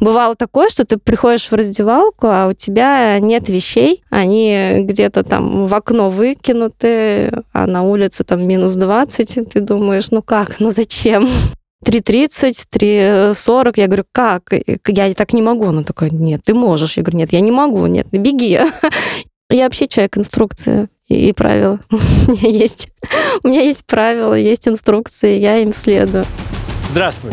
Бывало такое, что ты приходишь в раздевалку, а у тебя нет вещей, они где-то там в окно выкинуты, а на улице там минус 20, и ты думаешь, ну как, ну зачем? 3.30, 3.40. Я говорю, как? Я так не могу. Она такая, нет, ты можешь. Я говорю, нет, я не могу. Нет, беги. Я вообще человек инструкции и правила. У меня есть, у меня есть правила, есть инструкции, я им следую. Здравствуй.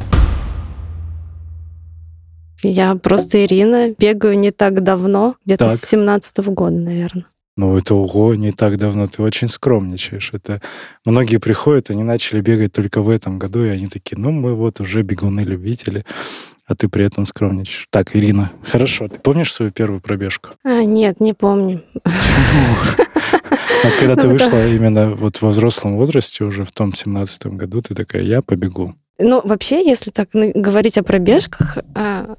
Я просто Ирина, бегаю не так давно, где-то так. с 17 -го года, наверное. Ну, это ого, не так давно. Ты очень скромничаешь. Это многие приходят, они начали бегать только в этом году, и они такие, ну, мы вот уже бегуны-любители, а ты при этом скромничаешь. Так, Ирина, хорошо. Ты помнишь свою первую пробежку? А, нет, не помню. А когда ты ну, вышла именно вот во взрослом возрасте, уже в том 17 году, ты такая, я побегу. Ну, вообще, если так говорить о пробежках, а,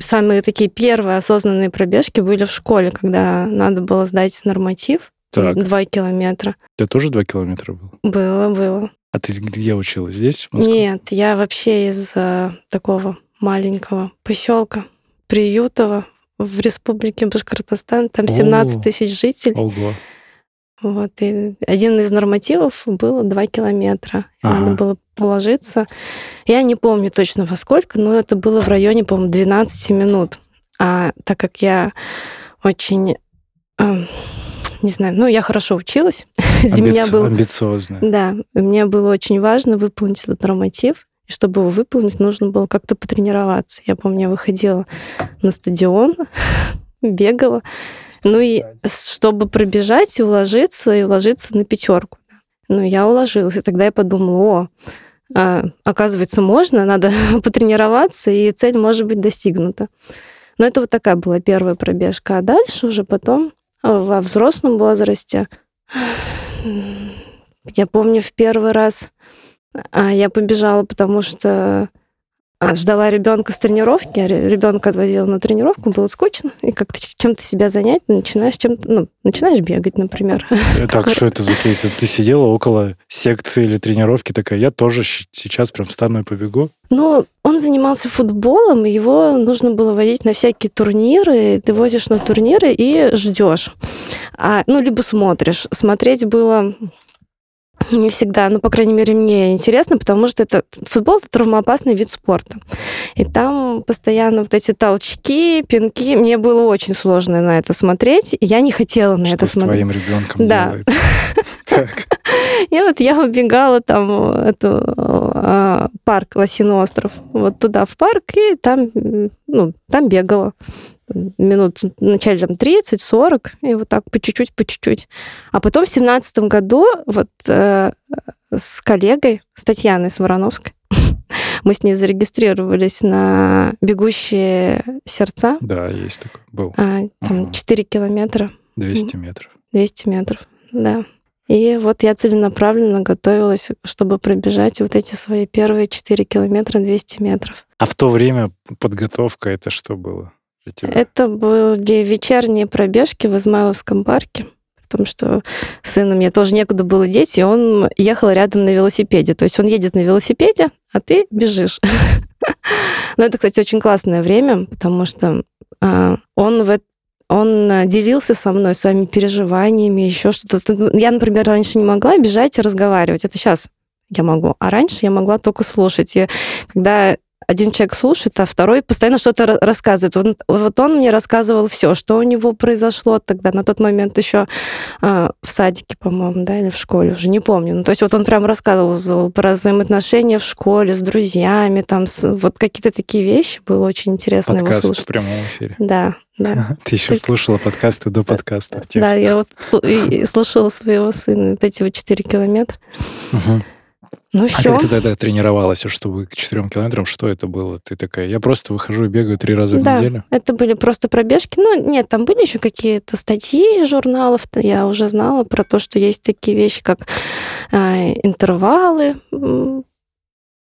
Самые такие первые осознанные пробежки были в школе, когда надо было сдать норматив. Так. Два километра. У тебя тоже два километра было? Было, было. А ты где училась? Здесь, в Москве? Нет, я вообще из uh, такого маленького поселка Приютово в республике Башкортостан. Там 17 О, тысяч жителей. Ого. Вот, и один из нормативов был 2 километра. Ага. Надо было уложиться. Я не помню точно во сколько, но это было в районе, по-моему, 12 минут. А так как я очень, э, не знаю, ну, я хорошо училась. Амбици... Для меня было... Амбициозно. Да, мне было очень важно выполнить этот норматив. И чтобы его выполнить, нужно было как-то потренироваться. Я помню, я выходила на стадион, бегала, ну и чтобы пробежать и уложиться, и уложиться на пятерку. Ну, я уложилась, и тогда я подумала, о, оказывается, можно, надо потренироваться, и цель может быть достигнута. Но это вот такая была первая пробежка. А дальше уже потом, во взрослом возрасте, я помню в первый раз а, я побежала, потому что а, ждала ребенка с тренировки, а ребенка отвозила на тренировку, было скучно, и как-то чем-то себя занять, начинаешь чем-то, ну, начинаешь бегать, например. Э, так, что это за кейс? Ты сидела около секции или тренировки, такая, я тоже сейчас прям встану и побегу? Ну, он занимался футболом, и его нужно было водить на всякие турниры, ты возишь на турниры и ждешь. А, ну, либо смотришь. Смотреть было не всегда, ну, по крайней мере, мне интересно, потому что это футбол это травмоопасный вид спорта. И там постоянно вот эти толчки, пинки. Мне было очень сложно на это смотреть. И я не хотела на что это с смотреть. твоим ребенком да. И вот я убегала там эту а, парк Лосиный остров, вот туда в парк, и там, ну, там бегала минут вначале там 30-40, и вот так по чуть-чуть, по чуть-чуть. А потом в семнадцатом году вот э, с коллегой, с Татьяной Сварановской, мы с ней зарегистрировались на «Бегущие сердца». Да, есть такой, был. А, там угу. 4 километра. 200 метров. 200 метров, да. И вот я целенаправленно готовилась, чтобы пробежать вот эти свои первые 4 километра 200 метров. А в то время подготовка это что было? Это были вечерние пробежки в Измайловском парке потому что сына мне тоже некуда было деть, и он ехал рядом на велосипеде. То есть он едет на велосипеде, а ты бежишь. Но это, кстати, очень классное время, потому что а, он в он делился со мной своими переживаниями, еще что-то. Я, например, раньше не могла бежать и разговаривать. Это сейчас я могу. А раньше я могла только слушать. И когда один человек слушает, а второй постоянно что-то рассказывает. Вот, вот он мне рассказывал все, что у него произошло тогда, на тот момент еще э, в садике, по-моему, да, или в школе, уже не помню. Ну, то есть вот он прям рассказывал про взаимоотношения в школе с друзьями, там, с, вот какие-то такие вещи. Было очень интересно Подкаст его слушать. в прямом эфире. Да, да. Ты еще слушала подкасты до подкастов. Да, я вот слушала своего сына вот эти вот 4 километра. Ну А все. как ты тогда тренировалась, чтобы к четырем километрам? Что это было? Ты такая, я просто выхожу и бегаю три раза в Да. неделю? Это были просто пробежки. Ну, нет, там были еще какие-то статьи из журналов. Я уже знала про то, что есть такие вещи, как э, интервалы.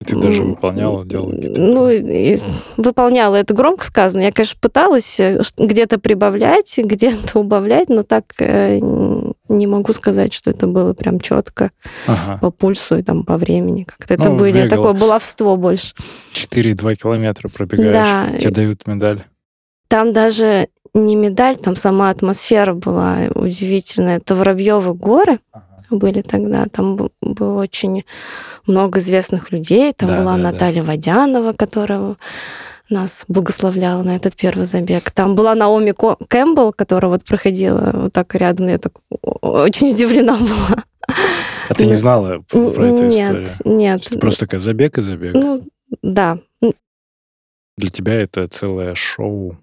Ты даже выполняла, делала какие-то... Ну, и выполняла, это громко сказано. Я, конечно, пыталась э, где-то прибавлять, где-то убавлять, но так э, не могу сказать, что это было прям четко Ага. по пульсу и там по времени. Как-то это Ну, были бегала. такое баловство больше. 4,2 километра пробегаешь, Да. тебе дают медаль. Там даже не медаль, там сама атмосфера была удивительная. Это Воробьевы горы были тогда. Там было очень много известных людей. Там Да, была да, да. Наталья Водянова, которая нас благословляла на этот первый забег. Там была Наоми Кэмпбелл, которая вот проходила вот так рядом. Я так очень удивлена была. А ты не Нет. знала про эту нет, историю? нет. Это просто такая забег и забег. Ну, да. Для тебя это целое шоу.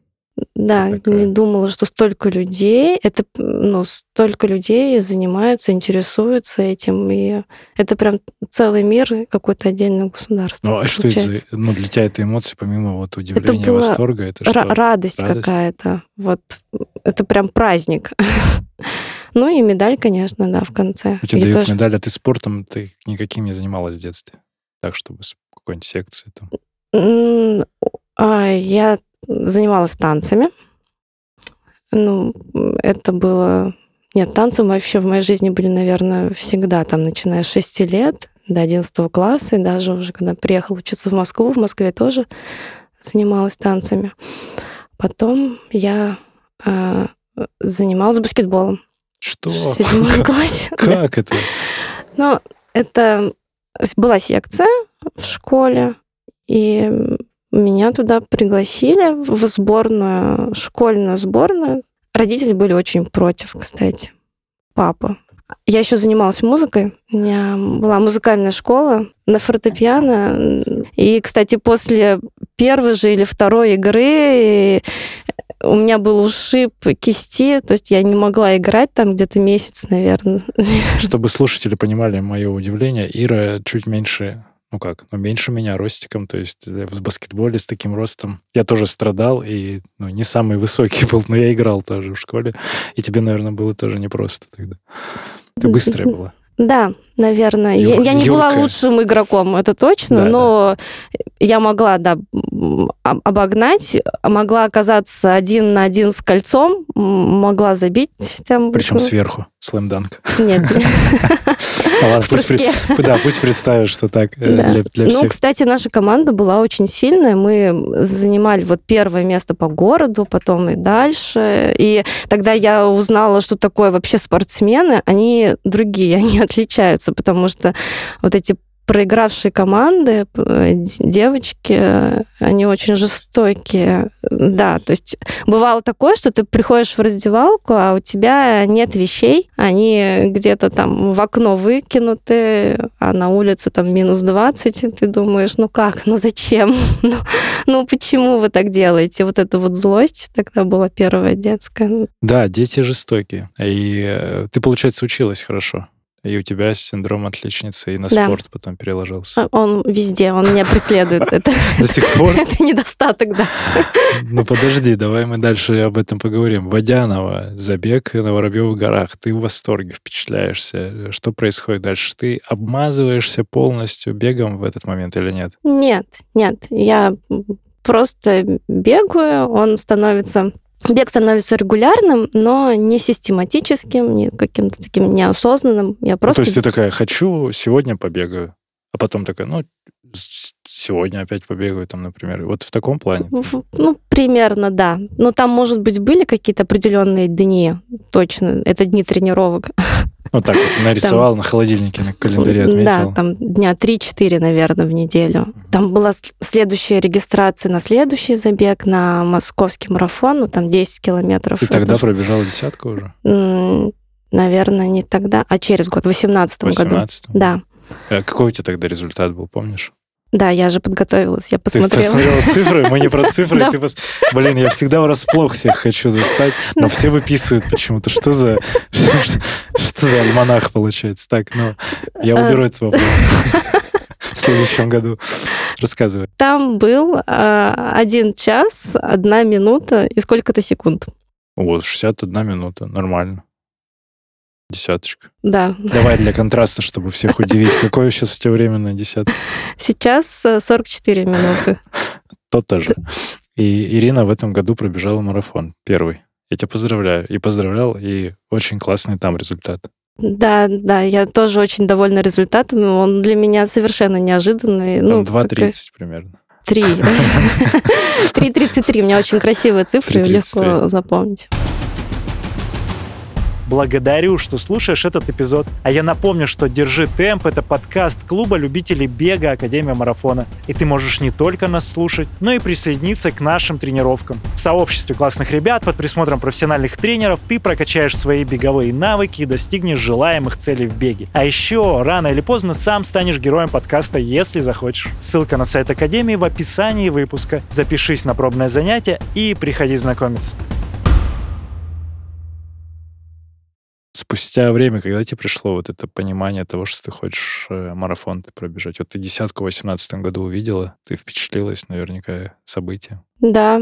Да, такая. не думала, что столько людей, это, ну, столько людей занимаются, интересуются этим, и это прям целый мир, и какое-то отдельное государство. Ну, а что это за... Ну, для тебя это эмоции, помимо вот удивления, было восторга, это что? Ра- радость, Радость? какая-то. Вот это прям праздник. Ну и медаль, конечно, да, в конце. У тебя дают тоже- медаль, а ты спортом ты никаким не занималась в детстве? Так, чтобы с какой-нибудь секции там. А, Я занималась танцами. Ну, это было... Нет, танцы вообще в моей жизни были, наверное, всегда, там, начиная с 6 лет до 11 класса, и даже уже когда приехала учиться в Москву, в Москве тоже занималась танцами. Потом я а, занималась баскетболом Что? в седьмом классе. Как это? Ну, это была секция в школе, и меня туда пригласили в сборную, школьную сборную. Родители были очень против, кстати. Папа. Я еще занималась музыкой. У меня была музыкальная школа на фортепиано. И, кстати, после первой же или второй игры у меня был ушиб кисти, то есть я не могла играть там где-то месяц, наверное. Чтобы слушатели понимали мое удивление, Ира чуть меньше, ну как, ну меньше меня ростиком, то есть э, в баскетболе с таким ростом. Я тоже страдал и ну, не самый высокий был, но я играл тоже в школе. И тебе, наверное, было тоже непросто тогда. Ты быстрая была. Да, наверное. Я, Юр- я не была лучшим игроком, это точно, Да, но я могла, да, обогнать, могла оказаться один на один с кольцом, могла забить там. Причем ну, сверху, слэм-данк. Нет. Ну ладно, пусть, да, пусть представят, что так э, Да. для, для Ну, всех. кстати, наша команда была очень сильная. Мы занимали вот первое место по городу, потом и дальше. И тогда я узнала, что такое вообще спортсмены. Они другие, они отличаются, потому что вот эти проигравшие команды, э, девочки, э, они очень жестокие. Да, то есть бывало такое, что ты приходишь в раздевалку, а у тебя нет вещей, они где-то там в окно выкинуты, а на улице там минус 20, и ты думаешь, ну как, ну зачем? Ну, ну почему вы так делаете? Вот эта вот злость тогда была первая детская. Да, дети жестокие. И э, ты, получается, училась хорошо. И у тебя синдром отличницы и на Да. спорт потом переложился. А Он везде, он меня преследует. Это, До сих пор? это недостаток, да. Ну подожди, давай мы дальше об этом поговорим. Водянова, забег на Воробьевых горах. Ты в восторге, впечатляешься. Что происходит дальше? Ты обмазываешься полностью бегом в этот момент или нет? Нет, нет, я просто бегаю, он становится... Бег становится регулярным, но не систематическим, не каким-то таким неосознанным. Я Ну, просто... то есть ты такая, хочу, сегодня побегаю. А потом такая, ну, сегодня опять побегаю, там, например. Вот в таком плане. Ну, примерно, да. Но там, может быть, были какие-то определенные дни, точно. Это дни тренировок. Ну, так вот, нарисовал на холодильнике, на календаре Да, отметил. там дня 3-4, наверное, в неделю. Там была следующая регистрация на следующий забег, на московский марафон, ну, там 10 километров. И тогда Это, пробежала десятку уже? Наверное, не тогда, а через год, в 18 В году. 18 Да. А какой у тебя тогда результат был, помнишь? Да, я же подготовилась, я Ты посмотрела. посмотрела цифры? Мы не про цифры. Ты пос- Блин, я всегда врасплох всех хочу застать, но все выписывают почему-то. Что за... Что за альманах получается? Так, ну, я А. уберу этот вопрос. в следующем году? Рассказывай. Там был а, один час, одна минута и сколько-то секунд. Вот, 61 минута, нормально. Десяточка. Да. Давай для контраста, чтобы всех удивить. Какое сейчас у тебя время на десятке? Сейчас э, 44 минуты. То-то же. И Ирина в этом году пробежала марафон. Первый. Я тебя поздравляю. И поздравлял, и очень классный там результат. Да, да, я тоже очень довольна результатом. Он для меня совершенно неожиданный. Там Ну, 2.30 примерно. Три. 3.33. У меня очень красивые цифры, 3.33. легко запомнить. Благодарю, что слушаешь этот эпизод. А я напомню, что «Держи темп» — это подкаст клуба любителей бега Академия Марафона. И ты можешь не только нас слушать, но и присоединиться к нашим тренировкам. В сообществе классных ребят под присмотром профессиональных тренеров ты прокачаешь свои беговые навыки и достигнешь желаемых целей в беге. А еще рано или поздно сам станешь героем подкаста, если захочешь. Ссылка на сайт Академии в описании выпуска. Запишись на пробное занятие и приходи знакомиться. Спустя время, когда тебе пришло вот это понимание того, что ты хочешь э, марафон ты пробежать? Вот ты десятку в 18 году увидела, ты впечатлилась наверняка событием. Да,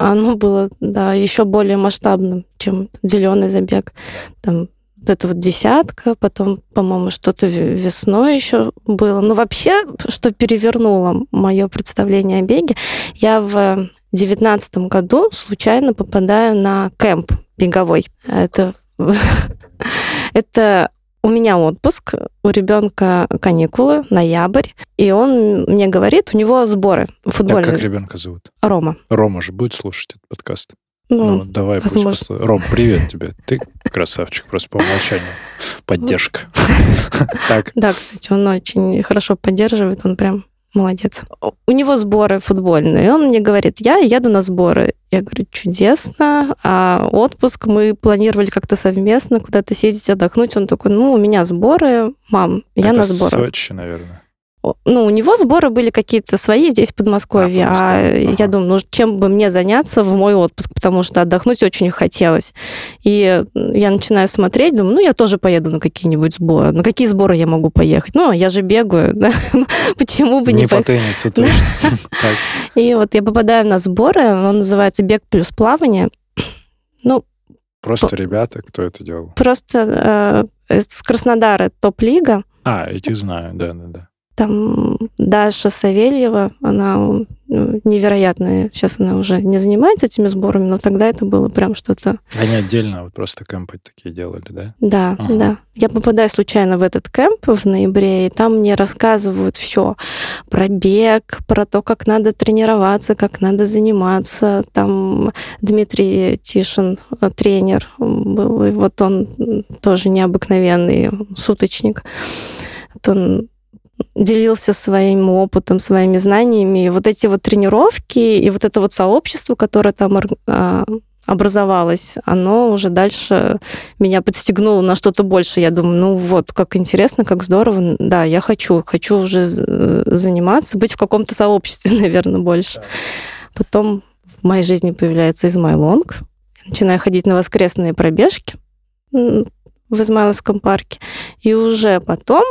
оно было, да, еще более масштабным, чем зеленый забег. Там вот эта вот десятка, потом, по-моему, что-то ве- весной еще было. Но вообще, что перевернуло мое представление о беге, я в девятнадцатом году случайно попадаю на кемп беговой. Это, это у меня отпуск, у ребенка каникулы, ноябрь, и он мне говорит, у него сборы футбольные. как ребенка зовут? Рома. Рома же будет слушать этот подкаст? Ну, Ну, давай пусть возможно. послушает. Ром, привет тебе. Ты красавчик, просто по умолчанию. Поддержка. Так, Да, кстати, он очень хорошо поддерживает, он прям молодец. У него сборы футбольные, и он мне говорит, я еду на сборы. Я говорю, чудесно, а отпуск мы планировали как-то совместно куда-то съездить, отдохнуть. Он такой, ну, у меня сборы, мам, я это на сборы. Сочи, наверное. Ну, у него сборы были какие-то свои здесь, в Подмосковье. А, А, Подмосковье, я ага. думаю, ну, чем бы мне заняться в мой отпуск, потому что отдохнуть очень хотелось. И я начинаю смотреть, думаю, ну, я тоже поеду на какие-нибудь сборы. На какие сборы я могу поехать? Ну, я же бегаю, да? Почему бы не, Не по теннису точно. И вот я попадаю на сборы, он называется «Бег плюс плавание». Ну, Просто ребята, кто это делал? просто э, с Краснодара топ-лига, А, этих знаю, да-да-да. Там Даша Савельева, она ну, невероятная. Сейчас она уже не занимается этими сборами, но тогда это было прям что-то... Они отдельно вот просто кемпы такие делали, да? Да, Ага. да. Я попадаю случайно в этот кемп в ноябре, и там мне рассказывают все про бег, про то, как надо тренироваться, как надо заниматься. Там Дмитрий Тишин, э, тренер был, и вот он тоже необыкновенный суточник. Вот он делился своим опытом, своими знаниями. И вот эти вот тренировки и вот это вот сообщество, которое там а, образовалось, оно уже дальше меня подстегнуло на что-то больше. Я думаю, ну вот, как интересно, как здорово. Да, я хочу, хочу уже заниматься, быть в каком-то сообществе, наверное, больше. Потом в моей жизни появляется Измайлонг. Начинаю ходить на воскресные пробежки в Измайловском парке. И уже потом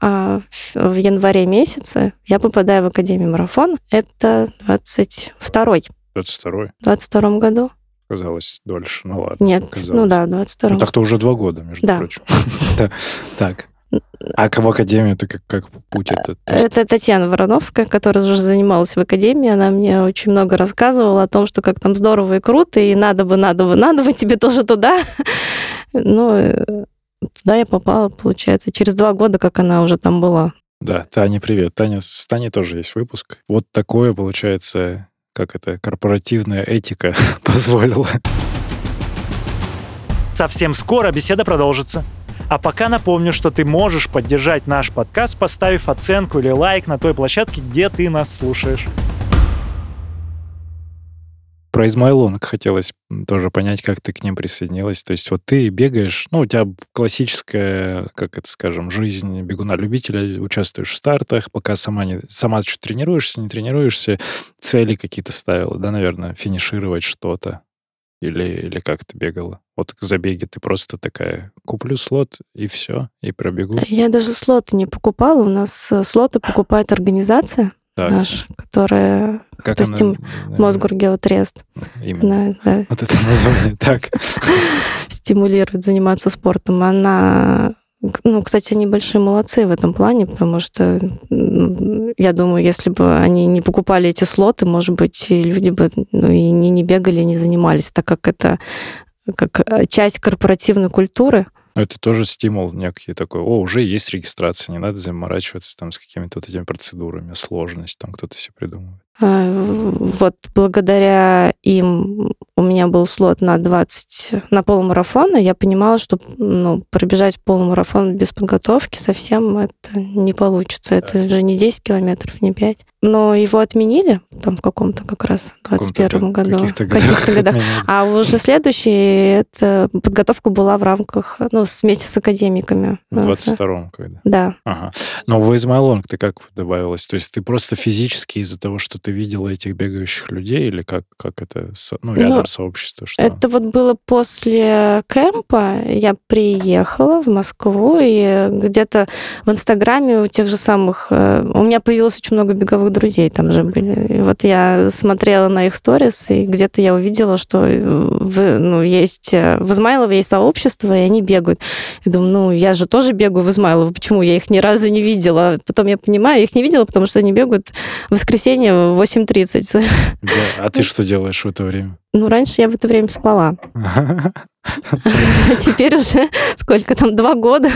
а, в январе месяце я попадаю в Академию марафона. Это 22-й, 22-й. в 22 году. Казалось дольше, ну ладно. Нет, казалось. ну да, в 22 Ну так-то уже два года, между Да. прочим. Так. А в академию ты как, как путь этот? Есть Это Татьяна Вороновская, которая уже занималась в академии. Она мне очень много рассказывала о том, что как там здорово и круто, и надо бы, надо бы, надо бы тебе тоже туда. Ну, э, туда я попала, получается, через два года, как она уже там была. Да, Таня, привет. Таня, с Таней тоже есть выпуск. Вот такое, получается, как это, корпоративная этика позволила. Совсем скоро беседа продолжится. А пока напомню, что ты можешь поддержать наш подкаст, поставив оценку или лайк на той площадке, где ты нас слушаешь. Про Измайлонг хотелось тоже понять, как ты к ним присоединилась. То есть вот ты бегаешь, ну, у тебя классическая, как это скажем, жизнь бегуна-любителя, участвуешь в стартах, пока сама, не, сама чуть тренируешься, не тренируешься, цели какие-то ставила, да, наверное, финишировать что-то. Или, или как ты бегала? Вот к забеге ты просто такая, куплю слот и все, и пробегу. Я даже слоты не покупала. У нас э, слоты покупает организация Так, наша, которая как она... стим- да, Мосгоргеотрест. Именно. Она да, Вот это название. Так. стимулирует заниматься спортом. Она ну, кстати, они большие молодцы в этом плане, потому что я думаю, если бы они не покупали эти слоты, может быть, и люди бы ну, и не, не бегали, не занимались, так как это как э, часть корпоративной культуры. Но это тоже стимул некий такой. О, уже есть регистрация, не надо заморачиваться там с какими-то вот этими процедурами, сложность, там кто-то себе придумывает. А, Вот благодаря им у меня был слот на 20, на полумарафон, и я понимала, что ну, пробежать полумарафон без подготовки совсем это не получится. Это же не 10 километров, не 5. Но его отменили там в каком-то как раз В каком-то 21 году. каких-то В каких-то годах. А уже следующий, это подготовка была в рамках, ну, вместе с академиками. В 22-м когда. Да. Ага. Но в Измайлонг ты как добавилась? То есть ты просто физически из-за того, что ты видела этих бегающих людей, или как, как это, со- ну, рядом Ну, сообщество, что? Это вот было после кемпа. Я приехала в Москву, и где-то в Инстаграме у тех же самых... э, У меня появилось очень много беговых друзей там же были. И вот я смотрела на их сторис, и где-то я увидела, что в, ну, есть... э, В Измайлово есть сообщество, и они бегают. И думаю, ну, я же тоже бегаю в Измайлово. Почему? Я их ни разу не видела. Потом я понимаю, я их не видела, потому что они бегают в воскресенье в 8.30. Да. А ты что делаешь в это время? Ну, раньше я в это время спала. А теперь уже сколько там, два года.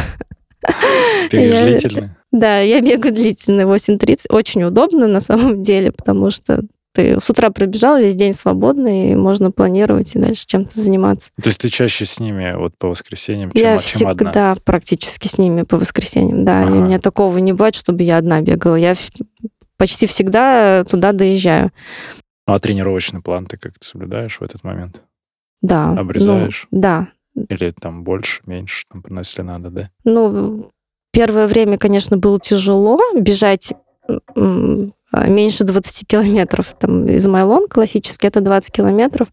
Бегаешь длительно? Да, я бегаю длительно, 8.30. Очень удобно на самом деле, потому что ты с утра пробежал, весь день свободный, и можно планировать и дальше чем-то заниматься. То есть ты чаще с ними вот по воскресеньям, чем, я чем одна? всегда практически с ними по воскресеньям, да. И Ага. у меня такого не бывает, чтобы я одна бегала. Я почти всегда туда доезжаю. Ну, а тренировочный план ты как-то соблюдаешь в этот момент? Да. ну, Обрезаешь? да, Или там больше, меньше, там, если надо, да? Ну, первое время, конечно, было тяжело бежать а, меньше 20 километров. Там из Майлон классически это 20 километров.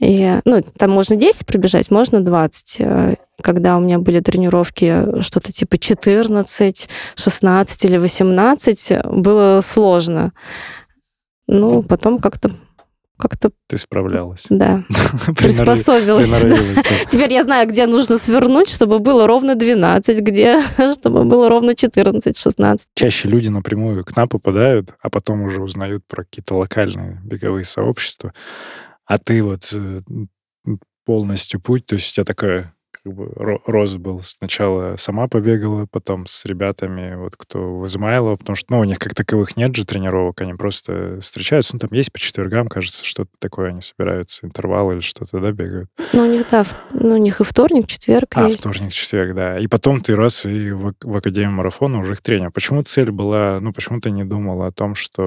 И, ну, там можно 10 пробежать, можно 20. Э, Когда у меня были тренировки что-то типа 14, 16 или 18, было сложно. Ну, потом как-то, как-то, Ты справлялась. да, приспособилась. Теперь я знаю, где нужно свернуть, чтобы было ровно 12, где, чтобы было ровно 14, 16. Чаще люди напрямую к нам попадают, а потом уже узнают про какие-то локальные беговые сообщества. А ты вот э, полностью путь, то есть у тебя такая как бы ро- рост был. Сначала сама побегала, потом с ребятами, вот кто в Измайлово, потому что, ну, у них как таковых нет же тренировок, они просто встречаются, ну, там есть по четвергам, кажется, что-то такое, они собираются, интервалы или что-то, да, бегают. Ну, у них, да, в- ну, у них и вторник, четверг А, есть. вторник, четверг, да. И потом ты раз и в, в Академию марафона уже их тренер. Почему цель была, ну, почему ты не думала о том, что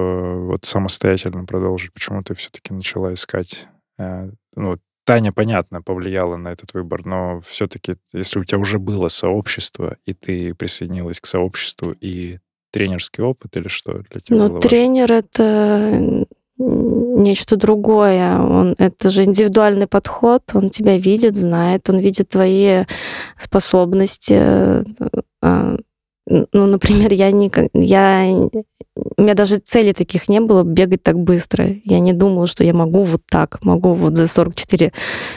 вот самостоятельно продолжить? Почему ты все-таки начала искать? э, ну, Таня, понятно, повлияла на этот выбор, но все-таки, если у тебя уже было сообщество, и ты присоединилась к сообществу, и тренерский опыт или что для тебя важно? тренер это нечто другое. Он, это же индивидуальный подход. Он тебя видит, знает, он видит твои способности. А, Ну, например, я не, я, у меня даже цели таких не было бегать так быстро. Я не думала, что я могу вот так, могу вот за 44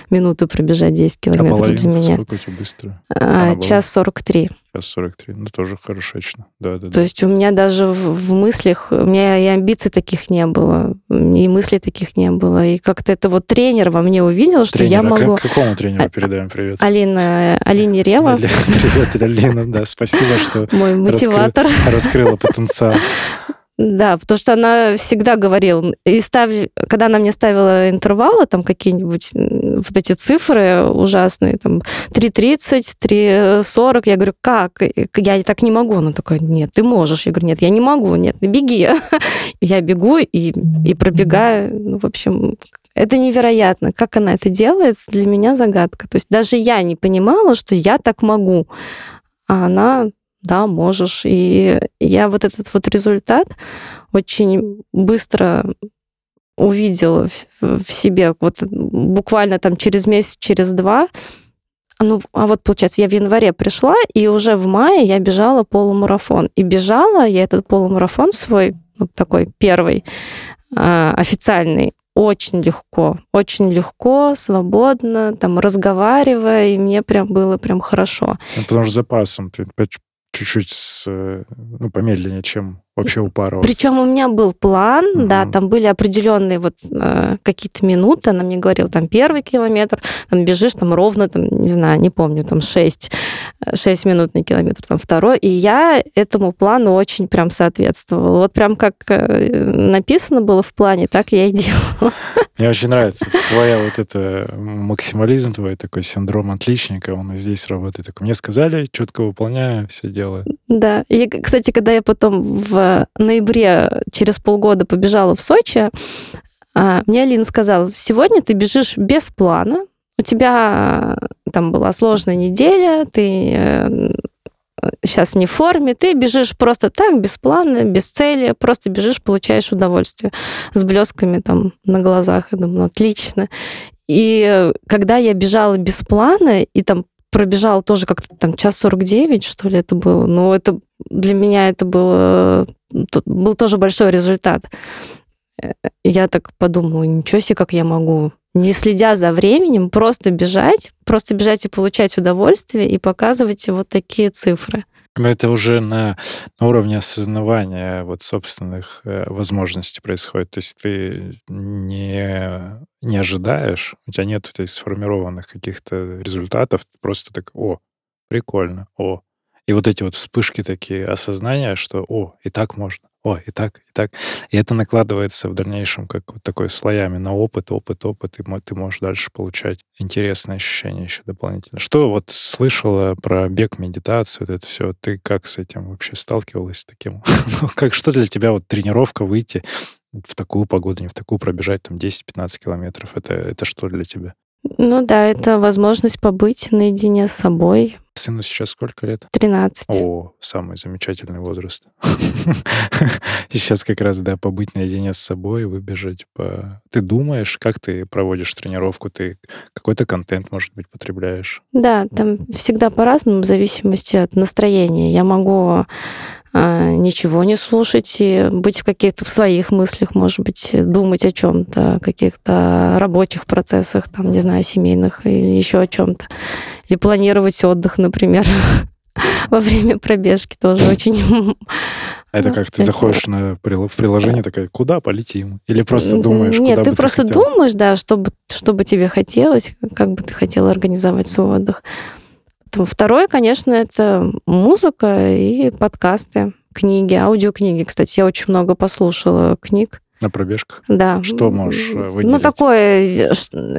минуты пробежать 10 А километров для половинка меня. сколько у тебя быстро? А, час 43. Сейчас 43. Ну, тоже хорошечно. Да, да, То есть у меня даже в, в мыслях, у меня и амбиций таких не было, и мыслей таких не было. И как-то это вот тренер во мне увидел, что я к- могу... какому тренеру А- передаем привет? Алина, Алине Рева, Привет, Алина, да, спасибо, что мой мотиватор. раскрыла потенциал. Да, потому что она всегда говорила, и став... когда она мне ставила интервалы, там какие-нибудь вот эти цифры ужасные, там 3.30, 3.40, я говорю, как? Я так не могу. Она такая, нет, ты можешь. Я говорю, нет, я не могу, нет, беги. Я бегу и, и пробегаю. Ну, в общем, это невероятно. Как она это делает, для меня загадка. То есть даже я не понимала, что я так могу. А она да, можешь. И я вот этот вот результат очень быстро увидела в, себе вот буквально там через месяц, через два, ну, а вот, получается, я в январе пришла, и уже в мае я бежала полумарафон. И бежала я этот полумарафон свой, вот такой первый, э, официальный, очень легко, очень легко, свободно, там, разговаривая, и мне прям было прям хорошо. Ну, потому что запасом ты 支持 ну, помедленнее, чем вообще упарываться. Причем у меня был план, угу. да, там были определенные вот э, какие-то минуты, она мне говорила, там первый километр, там бежишь там ровно, там, не знаю, не помню, там 6, 6 э, минут на километр, там второй, и я этому плану очень прям соответствовала. Вот прям как э, написано было в плане, так я и делала. Мне очень нравится твоя вот это максимализм, твой такой синдром отличника, он и здесь работает. Мне сказали, четко выполняю, все делаю. Да, и, кстати, когда я потом в ноябре через полгода побежала в Сочи, а, мне Алина сказала, сегодня ты бежишь без плана, у тебя там была сложная неделя, ты сейчас э, не в форме, ты бежишь просто так, без плана, без цели, просто бежишь, получаешь удовольствие с блесками там на глазах. Я думаю, отлично. И когда я бежала без плана, и там пробежала тоже как-то там час 49, что ли, это было. Но это для меня это было, был тоже большой результат. Э, я так подумала, ничего себе, как я могу, не следя за временем, просто бежать, просто бежать и получать удовольствие и показывать вот такие цифры. Это уже на, на уровне осознавания вот собственных э, возможностей происходит. То есть ты не, не ожидаешь, у тебя нет то сформированных каких-то результатов, просто так, о, прикольно, о. И вот эти вот вспышки такие осознания, что, о, и так можно о, и так, и так. И это накладывается в дальнейшем как вот такой слоями на опыт, опыт, опыт, и ты можешь дальше получать интересные ощущения еще дополнительно. Что вот слышала про бег, медитацию, вот это все, ты как с этим вообще сталкивалась с таким? ну, как, что для тебя вот тренировка выйти в такую погоду, не в такую пробежать там 10-15 километров, это, это что для тебя? Ну да, это возможность побыть наедине с собой, Сыну сейчас сколько лет? 13. О, самый замечательный возраст. Сейчас как раз, да, побыть наедине с собой, выбежать по... Ты думаешь, как ты проводишь тренировку? Ты какой-то контент, может быть, потребляешь? Да, там всегда по-разному, в зависимости от настроения. Я могу ничего не слушать и быть в каких-то в своих мыслях, может быть, думать о чем-то, каких-то рабочих процессах, там, не знаю, семейных или еще о чем-то. Или планировать отдых, например, во время пробежки тоже очень... Это как ты заходишь на, в приложение, такая, куда полетим? Или просто думаешь, Нет, ты просто думаешь, да, что бы тебе хотелось, как бы ты хотела организовать свой отдых. Второе, конечно, это музыка и подкасты, книги, аудиокниги. Кстати, я очень много послушала книг. На пробежках? Да. Что можешь э, выделить? Ну, такое...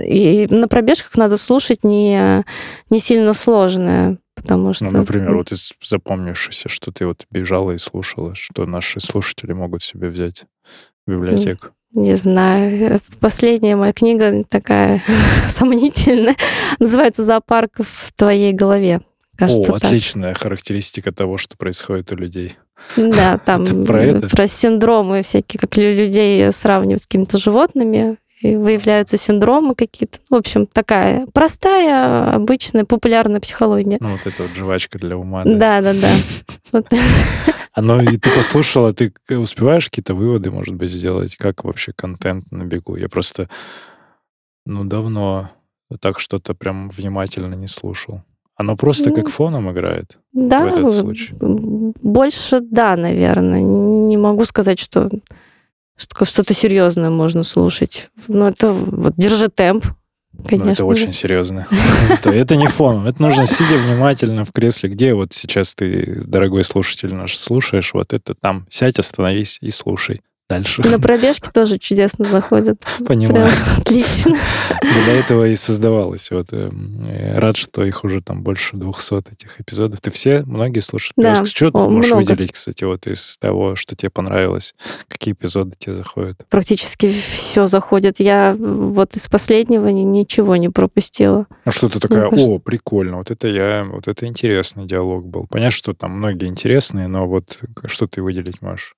И на пробежках надо слушать не, не сильно сложное, потому ну, что... Ну, например, вот из запомнившегося, что ты вот бежала и слушала, что наши слушатели могут себе взять в библиотеку. Не знаю. Последняя моя книга такая сомнительная. Называется «Зоопарк в твоей голове». Кажется, О, отличная так. характеристика того, что происходит у людей. Да, там про, это? про синдромы всякие, как людей сравнивают с какими-то животными, и выявляются синдромы какие-то. В общем, такая простая, обычная, популярная психология. Ну, вот это вот жвачка для ума. Да, да, да. Ну и ты послушала, ты успеваешь какие-то выводы, может быть, сделать? Как вообще контент на бегу? Я просто, ну, давно так что-то прям внимательно не слушал. Оно просто ну, как фоном играет да, в этот случай? больше да, наверное. Не могу сказать, что что-то серьезное можно слушать. Но это вот держи темп, Конечно. Ну, это очень серьезно. это, это не фон. Это нужно сидя внимательно в кресле. Где вот сейчас ты, дорогой слушатель наш, слушаешь, вот это там. Сядь, остановись и слушай дальше. На пробежке тоже чудесно заходят. Понимаю. Прям отлично. Для этого и создавалось. Вот э, рад, что их уже там больше 200 этих эпизодов. Ты все, многие слушаешь? Да. Что ты можешь много. выделить, кстати, вот из того, что тебе понравилось? Какие эпизоды тебе заходят? Практически все заходит. Я вот из последнего ничего не пропустила. А что ты такая, о, прикольно, вот это я, вот это интересный диалог был. Понятно, что там многие интересные, но вот что ты выделить можешь?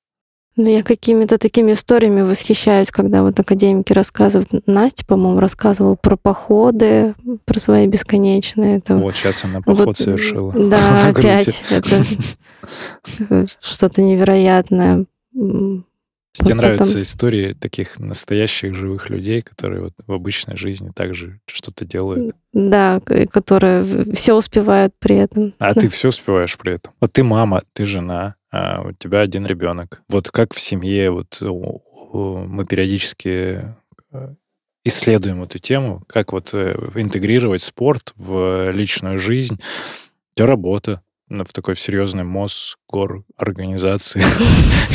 Ну, я какими-то такими историями восхищаюсь, когда вот академики рассказывают. Настя, по-моему, рассказывала про походы, про свои бесконечные. Это... Вот сейчас она поход вот, совершила. Да, опять. Это что-то невероятное. Тебе нравятся истории таких настоящих живых людей, которые вот в обычной жизни также что-то делают? Да, которые все успевают при этом. А да. ты все успеваешь при этом? Вот ты мама, ты жена, а у тебя один ребенок. Вот как в семье, вот мы периодически э, исследуем эту тему, как вот э, интегрировать спорт в личную жизнь, у тебя работа, в такой серьезной Мосгор организации.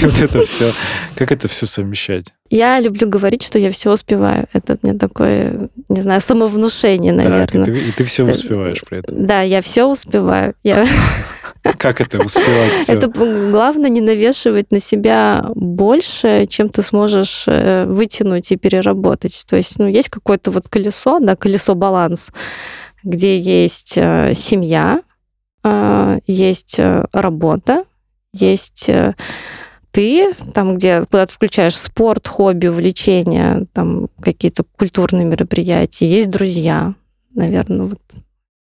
Вот это все. Как это все совмещать? Я люблю говорить, что я все успеваю. Это мне такое, не знаю, самовнушение, наверное. И ты все успеваешь при этом. Да, я все успеваю. Как это успевать все? Это главное не навешивать на себя больше, чем ты сможешь э, вытянуть и переработать. То есть, ну, есть какое-то вот колесо, да, колесо баланс, где есть э, семья, есть э, работа, есть э, ты, там, где куда ты включаешь спорт, хобби, увлечения, там какие-то культурные мероприятия, есть друзья, наверное, вот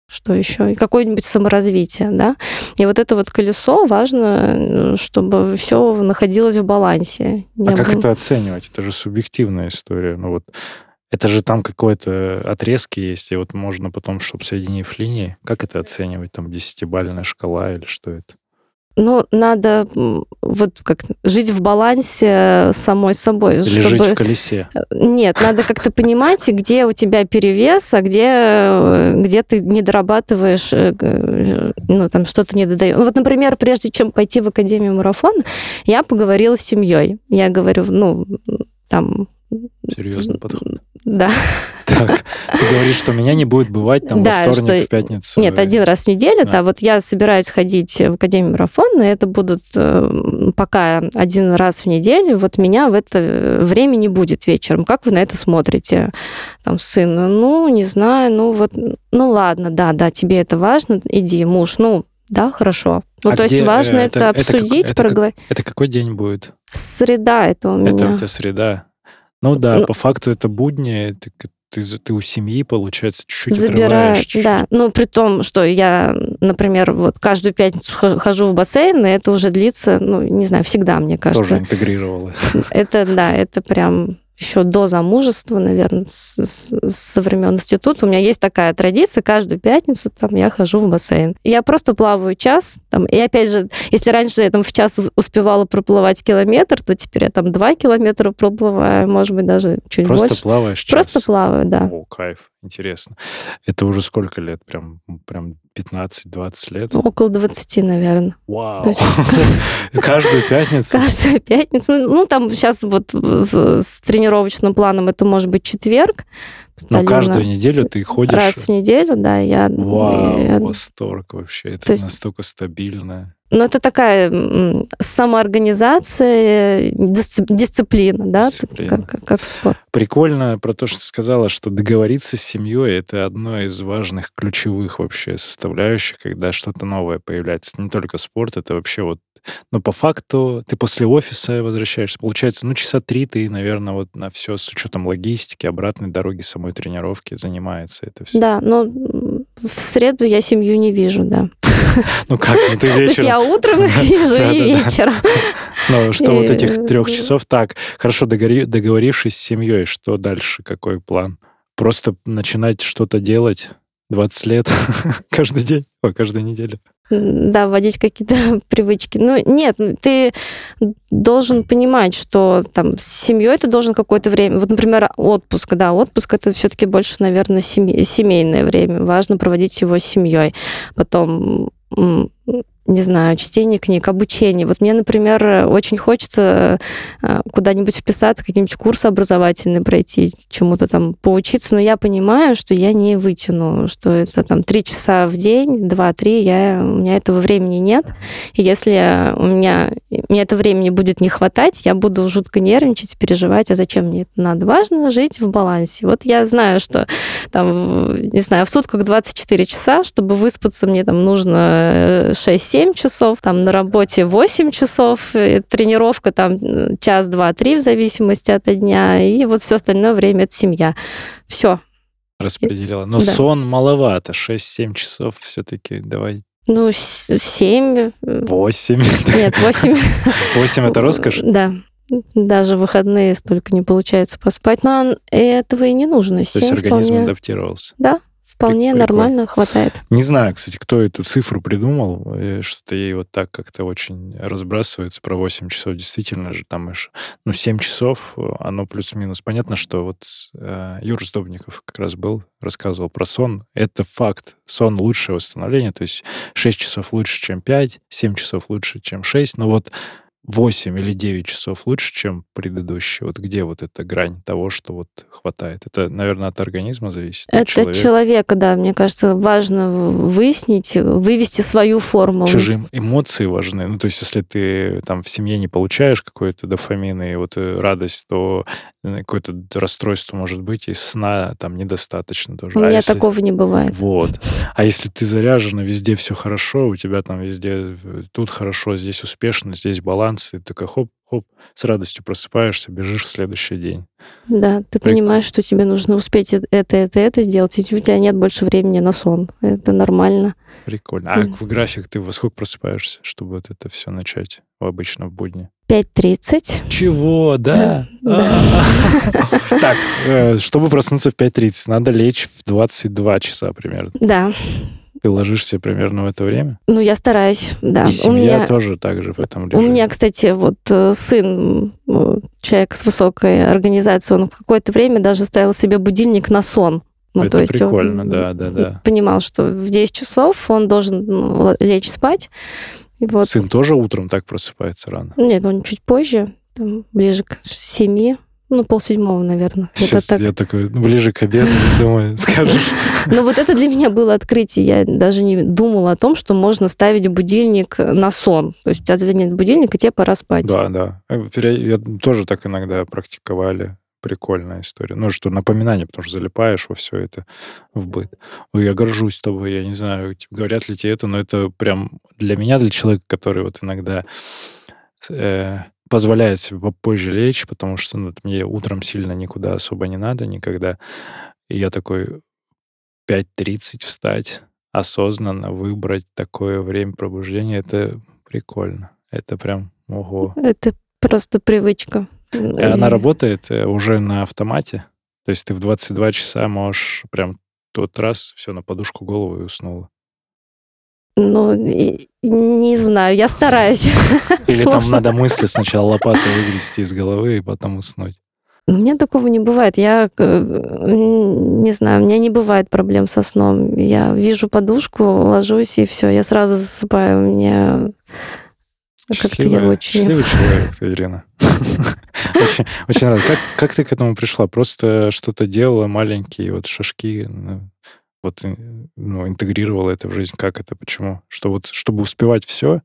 что еще, и какое-нибудь саморазвитие, да. И вот это вот колесо важно, э, чтобы все находилось в балансе. А как это оценивать? Это же субъективная история. Ну вот это же там какой-то отрезки есть, и вот можно потом, чтобы соединив линии, как это оценивать? Там десятибальная шкала или что это? Ну, надо вот как жить в балансе самой собой. Или чтобы... жить в колесе. Нет, надо как-то понимать, где у тебя перевес, а где, э, где ты не дорабатываешь, э, ну, там что-то не додаешь. Вот, например, прежде чем пойти в Академию марафон, я поговорила с семьей. Я говорю, ну, там... Серьезный подход. Да. Так, ты говоришь, что меня не будет бывать там да, во вторник, что... в пятницу. Нет, один раз в неделю, да. да. Вот я собираюсь ходить в Академию марафона, и это будут э, пока один раз в неделю. Вот меня в это время не будет вечером. Как вы на это смотрите? Там, сын, ну, не знаю, ну вот, ну ладно, да, да, тебе это важно, иди, муж, ну, да, хорошо. Ну, а то где, есть важно это, это обсудить, это, проговорить. Это, это какой день будет? Среда это у меня. Это, это среда. Ну да, ну, по факту это будни, ты, ты, ты у семьи, получается, чуть-чуть забираю, чуть-чуть. да. Ну, при том, что я, например, вот каждую пятницу хожу в бассейн, и это уже длится, ну, не знаю, всегда, мне кажется. Тоже интегрировала. Это, да, это прям еще до замужества, наверное, с, с, со времен института. У меня есть такая традиция, каждую пятницу там я хожу в бассейн. Я просто плаваю час, там, и опять же, если раньше я там в час успевала проплывать километр, то теперь я там два километра проплываю, может быть, даже чуть просто больше. Просто плаваешь час? Просто плаваю, да. О, кайф, интересно. Это уже сколько лет? Прям, прям 15-20 лет? Около 20, наверное. Вау! Есть... Каждую пятницу? Каждую пятницу. Ну, там сейчас вот с тренировочным планом это может быть четверг. Но каждую неделю ты ходишь? Раз в неделю, да. Я... Вау, я... восторг вообще. Это есть... настолько стабильно. Ну, это такая самоорганизация, дисциплина, да, дисциплина. Как, как спорт. Прикольно про то, что ты сказала, что договориться с семьей это одно из важных ключевых вообще составляющих, когда что-то новое появляется. Не только спорт, это вообще вот но по факту ты после офиса возвращаешься. Получается, ну, часа три ты, наверное, вот на все с учетом логистики, обратной дороги, самой тренировки занимается это все. Да, но в среду я семью не вижу, да. Ну как, ну ты вечером... То есть я утром вижу и вечером. Ну что вот этих трех часов, так, хорошо, договорившись с семьей, что дальше, какой план? Просто начинать что-то делать 20 лет каждый день, о, каждую неделю да, вводить какие-то привычки. Ну, нет, ты должен понимать, что там с семьей ты должен какое-то время. Вот, например, отпуск, да, отпуск это все-таки больше, наверное, семейное время. Важно проводить его с семьей. Потом не знаю, чтение книг, обучение. Вот мне, например, очень хочется э, куда-нибудь вписаться, какие-нибудь курсы образовательные пройти, чему-то там поучиться, но я понимаю, что я не вытяну, что это там три часа в день, два-три, я, у меня этого времени нет. И если у меня, мне это времени будет не хватать, я буду жутко нервничать, переживать, а зачем мне это надо? Важно жить в балансе. Вот я знаю, что там, не знаю, в сутках 24 часа, чтобы выспаться, мне там нужно 6-7 7 часов, там на работе 8 часов, тренировка там э, час, два, три в зависимости от дня, и вот все остальное время это семья. Все. Распределила. Но да. сон маловато, 6-7 часов все-таки давай ну, семь. Восемь. Нет, восемь. Восемь это роскошь? Да. Даже в выходные столько не получается поспать. Но этого и не нужно. То есть организм вполне... адаптировался? Да, вполне Прикольно. нормально хватает. Не знаю, кстати, кто эту цифру придумал, э, что-то ей вот так как-то очень разбрасывается про 8 часов. Действительно же, там аж, ну, 7 часов, э, оно плюс-минус. Понятно, что вот э, Юр Сдобников как раз был, рассказывал про сон. Это факт. Сон лучшее восстановление, то есть 6 часов лучше, чем 5, 7 часов лучше, чем 6. Но вот 8 или 9 часов лучше, чем предыдущий? Вот где вот эта грань того, что вот хватает? Это, наверное, от организма зависит? Это от человека. человека, да. Мне кажется, важно выяснить, вывести свою формулу. Чужим эмоции важны. Ну, то есть, если ты там в семье не получаешь какой-то дофамин и вот э, радость, то э, какое-то расстройство может быть, и сна там недостаточно тоже. У а меня если... такого не бывает. Вот. А если ты заряжена, везде все хорошо, у тебя там везде тут хорошо, здесь успешно, здесь баланс, танцы, и такой хоп-хоп, с радостью просыпаешься, бежишь в следующий день. Да, ты Прикольно. понимаешь, что тебе нужно успеть это, это, это сделать, и у тебя нет больше времени на сон. Это нормально. Прикольно. А в график ты во сколько просыпаешься, чтобы вот это все начать обычно в будни? 5.30. Чего, да? Так, э, чтобы проснуться в 5.30, надо лечь в 22 часа примерно. Да. Ты ложишься примерно в это время? Ну, я стараюсь, да. И семья у меня, тоже так же в этом режиме? У меня, кстати, вот э, сын, человек с высокой организацией, он в какое-то время даже ставил себе будильник на сон. Ну, это то есть прикольно, он, да, да, да. Понимал, что в 10 часов он должен ну, лечь спать. И вот. Сын тоже утром так просыпается рано? Нет, он чуть позже, там, ближе к 7. Ну, полседьмого, наверное. Сейчас это так... я такой, ну, ближе к обеду, думаю, скажешь. Ну, вот это для меня было открытие. Я даже не думала о том, что можно ставить будильник на сон. То есть у тебя звонит будильник, и тебе пора спать. Да, да. Э, я тоже так иногда практиковали. Прикольная история. Ну, что напоминание, потому что залипаешь во все это в быт. Ой, я горжусь тобой, я не знаю, типа, говорят ли тебе это, но это прям для меня, для человека, который вот иногда э, позволяет себе попозже лечь, потому что ну, мне утром сильно никуда особо не надо никогда. И я такой 5.30 встать, осознанно выбрать такое время пробуждения, это прикольно. Это прям ого. Это просто привычка. И она работает э, уже на автомате. То есть ты в 22 часа можешь прям тот раз все на подушку голову и уснула. Ну, не знаю, я стараюсь. Или там надо мысли сначала лопатой выгрести из головы и потом уснуть. У меня такого не бывает. Я э, не знаю, у меня не бывает проблем со сном. Я вижу подушку, ложусь, и все, я сразу засыпаю. У меня как-то я очень... Счастливый человек, Ирина. очень, рад. Как, как ты к этому пришла? Просто что-то делала, маленькие вот шажки, ну, вот ну, интегрировала это в жизнь? Как это? Почему? Что вот, чтобы успевать все,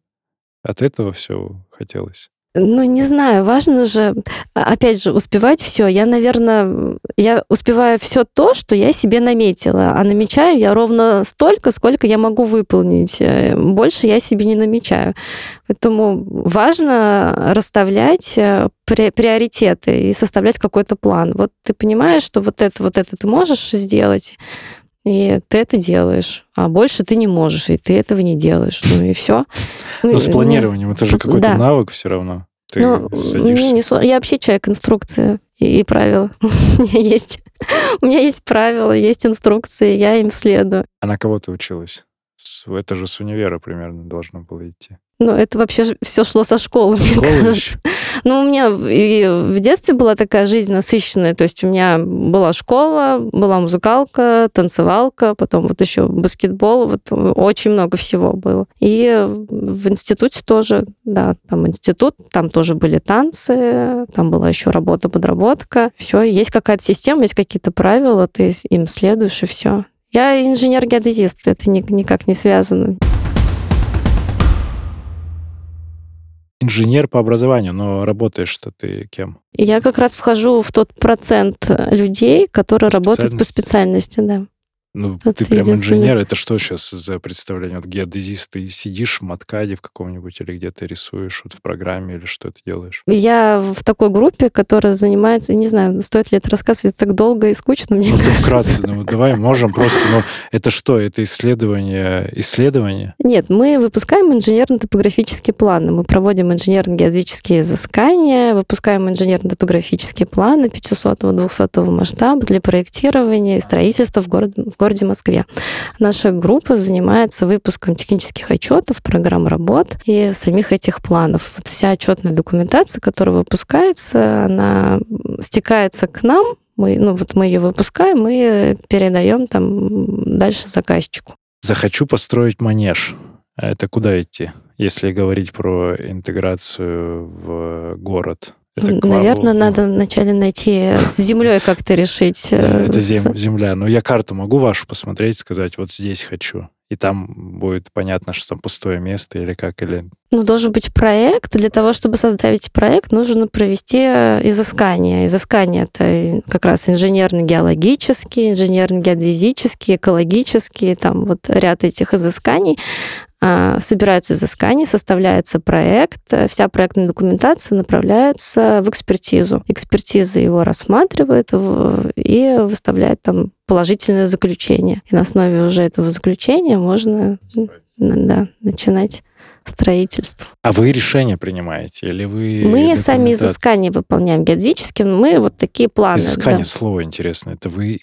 от этого все хотелось? Ну, не знаю, важно же, а, опять же, успевать все. Я, наверное, я успеваю все то, что я себе наметила, а намечаю я ровно столько, сколько я могу выполнить. Э, больше я себе не намечаю. Поэтому важно расставлять э, приоритеты и составлять какой-то план. Вот ты понимаешь, что вот это, вот это ты можешь сделать, и ты это делаешь, а больше ты не можешь, и ты этого не делаешь. Ну и все. Ну, с планированием это же какой-то да. навык все равно. Ты ну, мне не Я вообще человек инструкции и, и правила. У меня есть. У меня есть правила, есть инструкции, я им следую. А на кого ты училась? Это же с универа примерно должно было идти. Ну, это вообще все шло со школы, со мне школы кажется. Ну, у меня и в детстве была такая жизнь насыщенная. То есть у меня была школа, была музыкалка, танцевалка, потом вот еще баскетбол. Вот очень много всего было. И в институте тоже, да, там институт, там тоже были танцы, там была еще работа, подработка. Все, есть какая-то система, есть какие-то правила, ты им следуешь, и все. Я инженер-геодезист, это никак не связано. Инженер по образованию, но работаешь-то ты кем? Я как раз вхожу в тот процент людей, которые работают по специальности, да. Ну, Вот ты прям инженер. Это что сейчас за представление? Вот геодезист, ты сидишь в маткаде в каком-нибудь или где-то рисуешь вот в программе или что ты делаешь? Я в такой группе, которая занимается, не знаю, стоит ли это рассказывать, это так долго и скучно, мне Ну, кажется. вкратце, ну, давай можем просто, ну, это что, это исследование, исследование? Нет, мы выпускаем инженерно-топографические планы. Мы проводим инженерно-геодезические изыскания, выпускаем инженерно-топографические планы 500-200 масштаба для проектирования и строительства в, город, в городе Москве. Наша группа занимается выпуском технических отчетов, программ работ и самих этих планов. Вот вся отчетная документация, которая выпускается, она стекается к нам, мы, ну, вот мы ее выпускаем и передаем там дальше заказчику. Захочу построить манеж. Это куда идти, если говорить про интеграцию в город? Это Наверное, надо вначале найти с землей как-то решить. Э, это земля. Но я карту могу вашу посмотреть, сказать, вот здесь хочу. И там будет понятно, что там пустое место или как, или... Ну, должен быть проект. Для того, чтобы создать проект, нужно провести э, изыскание. Изыскание — это как раз инженерно-геологические, инженерно-геодезические, экологические, там вот ряд этих изысканий. А, Собираются изыскания, составляется проект, э, вся проектная документация направляется в экспертизу. Экспертиза его рассматривает и выставляет там положительное заключение. И на основе уже этого заключения можно да, начинать строительство. А вы решения принимаете? Или вы... Мы сами изыскания выполняем геодезические, мы вот такие планы. да. Изыскание слово интересное. Это вы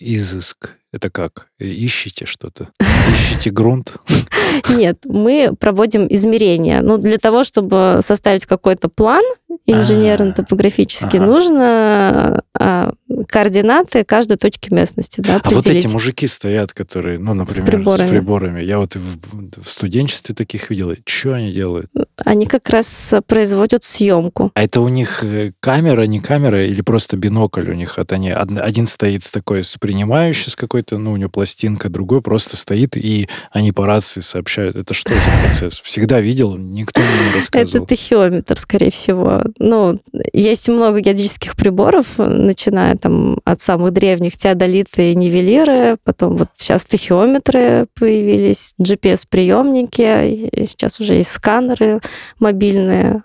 изыск. Это как? Ищете что-то? Ищете грунт? Нет, мы проводим измерения. Ну, для того, чтобы составить какой-то план инженерно-топографический, Ага. нужно а, координаты каждой точки местности, да, А вот эти мужики стоят, которые, ну, например, с приборами. приборами. Я вот в, в студенчестве таких видел. Что они делают? Они как раз производят съемку. А это у них э, камера, не камера, или просто бинокль у них? Вот они, од- один стоит с такой, с принимающей, с какой-то, ну, у него пластинка, другой просто стоит, и они по рации сообщают. Это что за процесс? Всегда видел, никто мне не Это рассказывал. тахиометр, скорее всего. Ну, есть много геодезических приборов, начиная там от самых древних теодолиты и нивелиры, потом вот сейчас тахиометры появились, GPS-приемники, сейчас уже есть сканеры мобильные.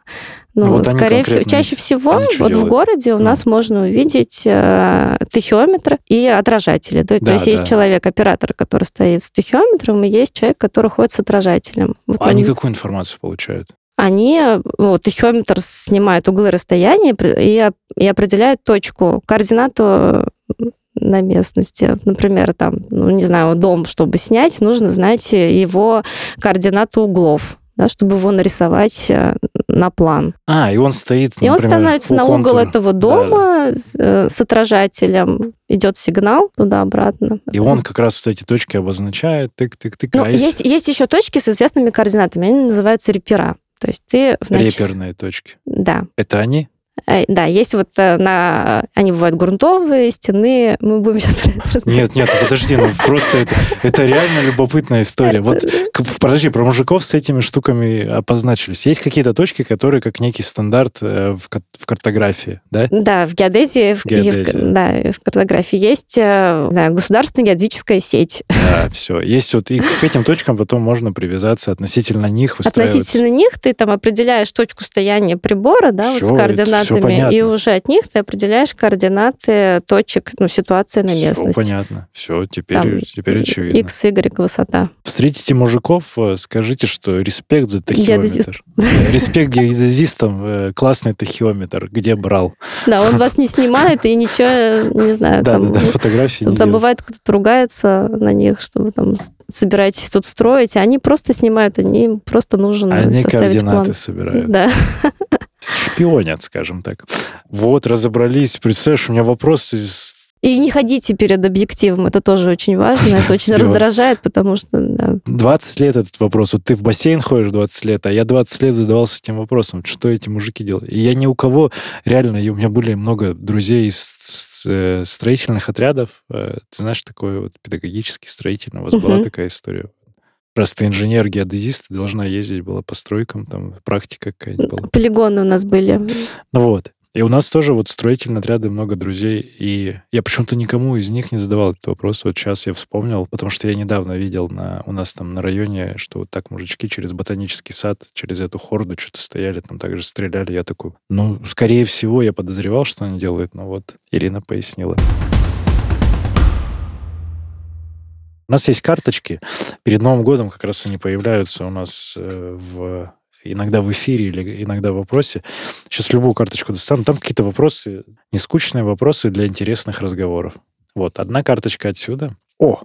Ну, вот они скорее всего, чаще всего они вот в делают? городе у Ну. нас можно увидеть э, тахиометр и отражатели. То, то Да, есть есть да. человек, оператор, который стоит с тахиометром, и есть человек, который ходит с отражателем. Вот А Они он- какую информацию получают? они, вот, тахиометр снимает углы расстояния и, и определяет точку, координату на местности. Например, там, ну, не знаю, дом, чтобы снять, нужно знать его координату углов, да, чтобы его нарисовать э, на план. А, и он стоит, И он например, становится на угол контура. этого дома с, э, с отражателем, идет сигнал туда-обратно. И он как раз вот эти точки обозначает, тык-тык-тык. Ну, а если есть, есть еще точки с известными координатами, они называются репера. То есть ты... в нач- реперные точки. Да, Это они? Э, Да, есть вот э, на... Они бывают грунтовые, стены. Мы будем сейчас. Нет, нет, подожди, ну просто это, это реально любопытная история. Вот, подожди, про мужиков с этими штуками обозначились. Есть какие-то точки, которые как некий стандарт э, в, в картографии, да? Да, в геодезии, в, и в геодезии. да, в картографии есть да, государственная геодезическая сеть. Да, все. Есть вот, и к этим точкам потом можно привязаться относительно них. Относительно них ты там определяешь точку стояния прибора, да, вот Всё, с это понятно. и уже от них ты определяешь координаты точек, ну, ситуации на местности. понятно. Все, теперь, Там теперь очевидно. X, Y, высота. Встретите мужиков, э, скажите, что респект за тахиометр. Респект геодезистам, э, классный тахиометр, где брал. Да, он вас не снимает и ничего, не знаю, Да, да, да, фотографии не Там, бывает, кто-то ругается на них, что вы там собираетесь тут строить, а они просто снимают, они им просто нужно Они координаты собирают. Да. Шпионят, скажем так. Вот, разобрались. Представляешь, у меня вопрос из... И не ходите перед объективом, это тоже очень важно, это очень раздражает, потому что да, 20 лет этот вопрос. Вот ты в бассейн ходишь 20 лет, а я 20 лет задавался этим вопросом, что эти мужики делают. И я ни у кого, реально, у меня были много друзей из э, строительных отрядов. Э, Ты знаешь, такой вот педагогический строительный. У вас была Мгм. такая история? Ты инженер-геодезист, ты должна ездить была по стройкам, там практика какая-нибудь была. полигоны у нас были. Ну вот. И у нас тоже вот строительные отряды, много друзей, и я почему-то никому из них не задавал этот вопрос. Вот сейчас я вспомнил, потому что я недавно видел на, у нас там на районе, что вот так мужички через ботанический сад, через эту хорду что-то стояли, там также стреляли. Я такой, ну, скорее всего, я подозревал, что они делают, но вот Ирина пояснила. У нас есть карточки. Перед Новым годом как раз они появляются у нас э, в иногда в эфире или иногда в вопросе. Сейчас любую карточку достану. Там какие-то вопросы, не скучные вопросы для интересных разговоров. Вот, одна карточка отсюда. О,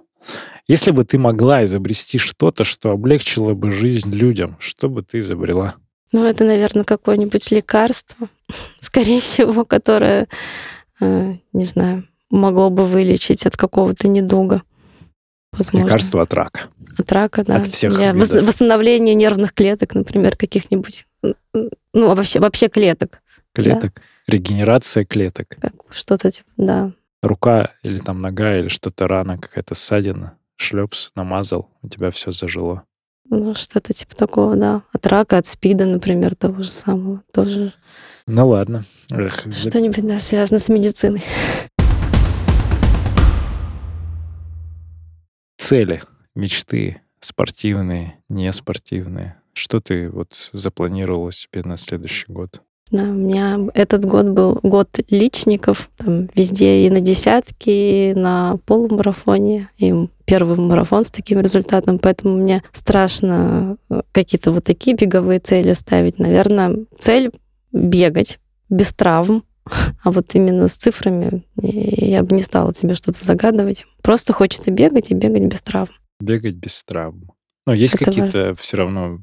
если бы ты могла изобрести что-то, что облегчило бы жизнь людям, что бы ты изобрела? Ну, это, наверное, какое-нибудь лекарство, скорее всего, которое, э, не знаю, могло бы вылечить от какого-то недуга. Возможно. Лекарство от рака. От рака, да. От всех Для видов. восстановления нервных клеток, например, каких-нибудь. Ну, вообще, вообще клеток. Клеток. Регенерация клеток. Что-то типа, да. Рука или там нога, или что-то рана, какая-то ссадина. Шлепс, намазал, у тебя все зажило. Ну, что-то типа такого, да. От рака, от спида, например, того же самого. Тоже Ну ладно. Что-нибудь, да, связано с медициной. Цели, мечты, спортивные, неспортивные. Что ты вот запланировала себе на следующий год? Да, у меня этот год был год личников, там везде и на десятки, и на полумарафоне, и первый марафон с таким результатом, поэтому мне страшно э, какие-то вот такие беговые цели ставить. Наверное, цель бегать без травм, а вот именно с цифрами я бы не стала себе что-то загадывать. Просто хочется бегать и бегать без травм. Бегать без травм. Но есть Это какие-то все равно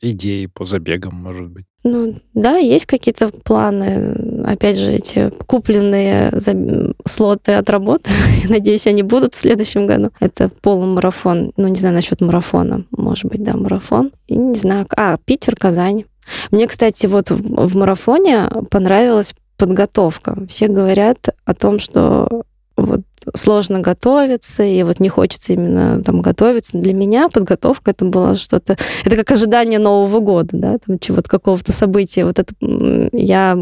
идеи по забегам, может быть. Ну, да, есть какие-то планы. Опять же, эти купленные за- слоты от работы, надеюсь, они будут в следующем году. Это полумарафон. Ну, не знаю насчет марафона. Может быть, да, марафон. И не знаю. А, Питер, Казань. Мне, кстати, вот в марафоне понравилась подготовка. Все говорят о том, что вот сложно готовиться, и вот не хочется именно там готовиться. Для меня подготовка это было что-то... Это как ожидание Нового года, да, там чего-то, какого-то события. Вот это я